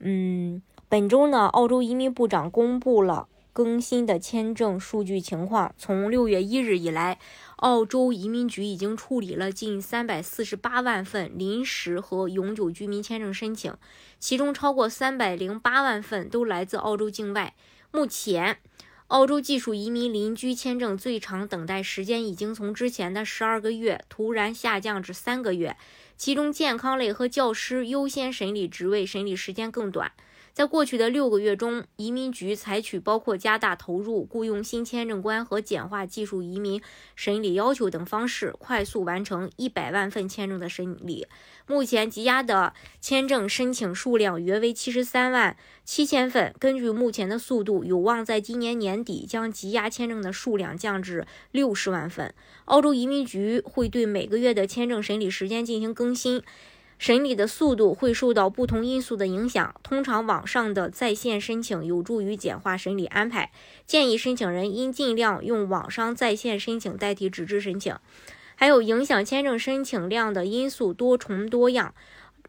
嗯，本周呢，澳洲移民部长公布了更新的签证数据情况。从六月一日以来，澳洲移民局已经处理了近三百四十八万份临时和永久居民签证申请，其中超过三百零八万份都来自澳洲境外。目前，澳洲技术移民邻居签证最长等待时间已经从之前的十二个月突然下降至三个月。其中，健康类和教师优先审理职位，审理时间更短。在过去的六个月中，移民局采取包括加大投入、雇佣新签证官和简化技术移民审理要求等方式，快速完成一百万份签证的审理。目前积压的签证申请数量约为七十三万七千份。根据目前的速度，有望在今年年底将积压签证的数量降至六十万份。澳洲移民局会对每个月的签证审理时间进行更新。审理的速度会受到不同因素的影响。通常，网上的在线申请有助于简化审理安排。建议申请人应尽量用网上在线申请代替纸质申请。还有影响签证申请量的因素多重多样。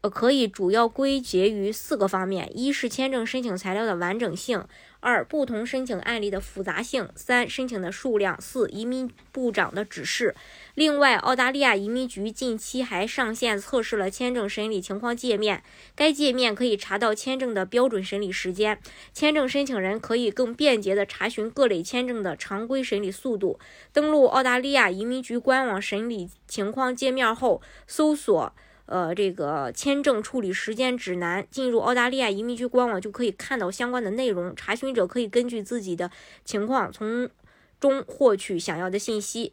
呃，可以主要归结于四个方面：一是签证申请材料的完整性；二，不同申请案例的复杂性；三，申请的数量；四，移民部长的指示。另外，澳大利亚移民局近期还上线测试了签证审理情况界面，该界面可以查到签证的标准审理时间，签证申请人可以更便捷地查询各类签证的常规审理速度。登录澳大利亚移民局官网审理情况界面后，搜索。呃，这个签证处理时间指南，进入澳大利亚移民局官网就可以看到相关的内容。查询者可以根据自己的情况从中获取想要的信息。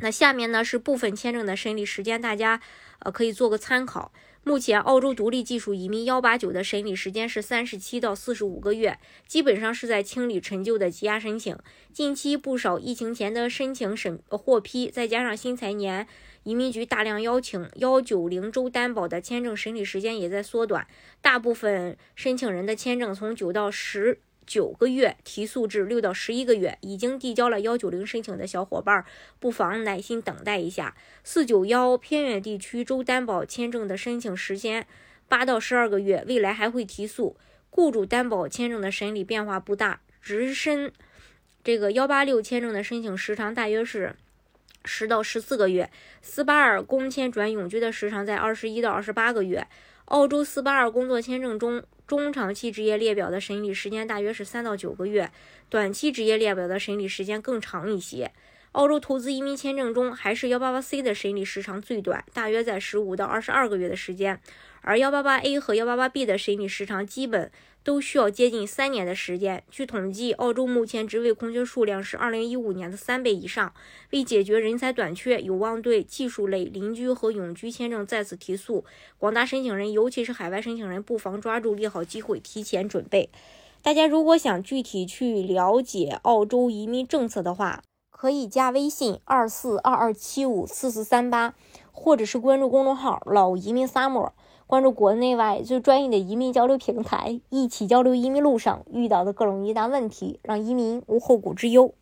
那下面呢是部分签证的审理时间，大家呃可以做个参考。目前，澳洲独立技术移民幺八九的审理时间是三十七到四十五个月，基本上是在清理陈旧的积压申请。近期不少疫情前的申请审获批，再加上新财年。移民局大量邀请幺九零州担保的签证审理时间也在缩短，大部分申请人的签证从九到十九个月提速至六到十一个月。已经递交了幺九零申请的小伙伴，不妨耐心等待一下。四九幺偏远地区州担保签证的申请时间八到十二个月，未来还会提速。雇主担保签证的审理变化不大，直申这个幺八六签证的申请时长大约是。十到十四个月，斯巴尔工签转永居的时长在二十一到二十八个月。澳洲斯巴尔工作签证中，中长期职业列表的审理时间大约是三到九个月，短期职业列表的审理时间更长一些。澳洲投资移民签证中，还是幺八八 C 的审理时长最短，大约在十五到二十二个月的时间，而幺八八 A 和幺八八 B 的审理时长基本。都需要接近三年的时间。据统计，澳洲目前职位空缺数量是2015年的三倍以上。为解决人才短缺，有望对技术类、邻居和永居签证再次提速。广大申请人，尤其是海外申请人，不妨抓住利好机会，提前准备。大家如果想具体去了解澳洲移民政策的话，可以加微信二四二二七五四四三八，或者是关注公众号“老移民 summer”。关注国内外最专业的移民交流平台，一起交流移民路上遇到的各种疑难问题，让移民无后顾之忧。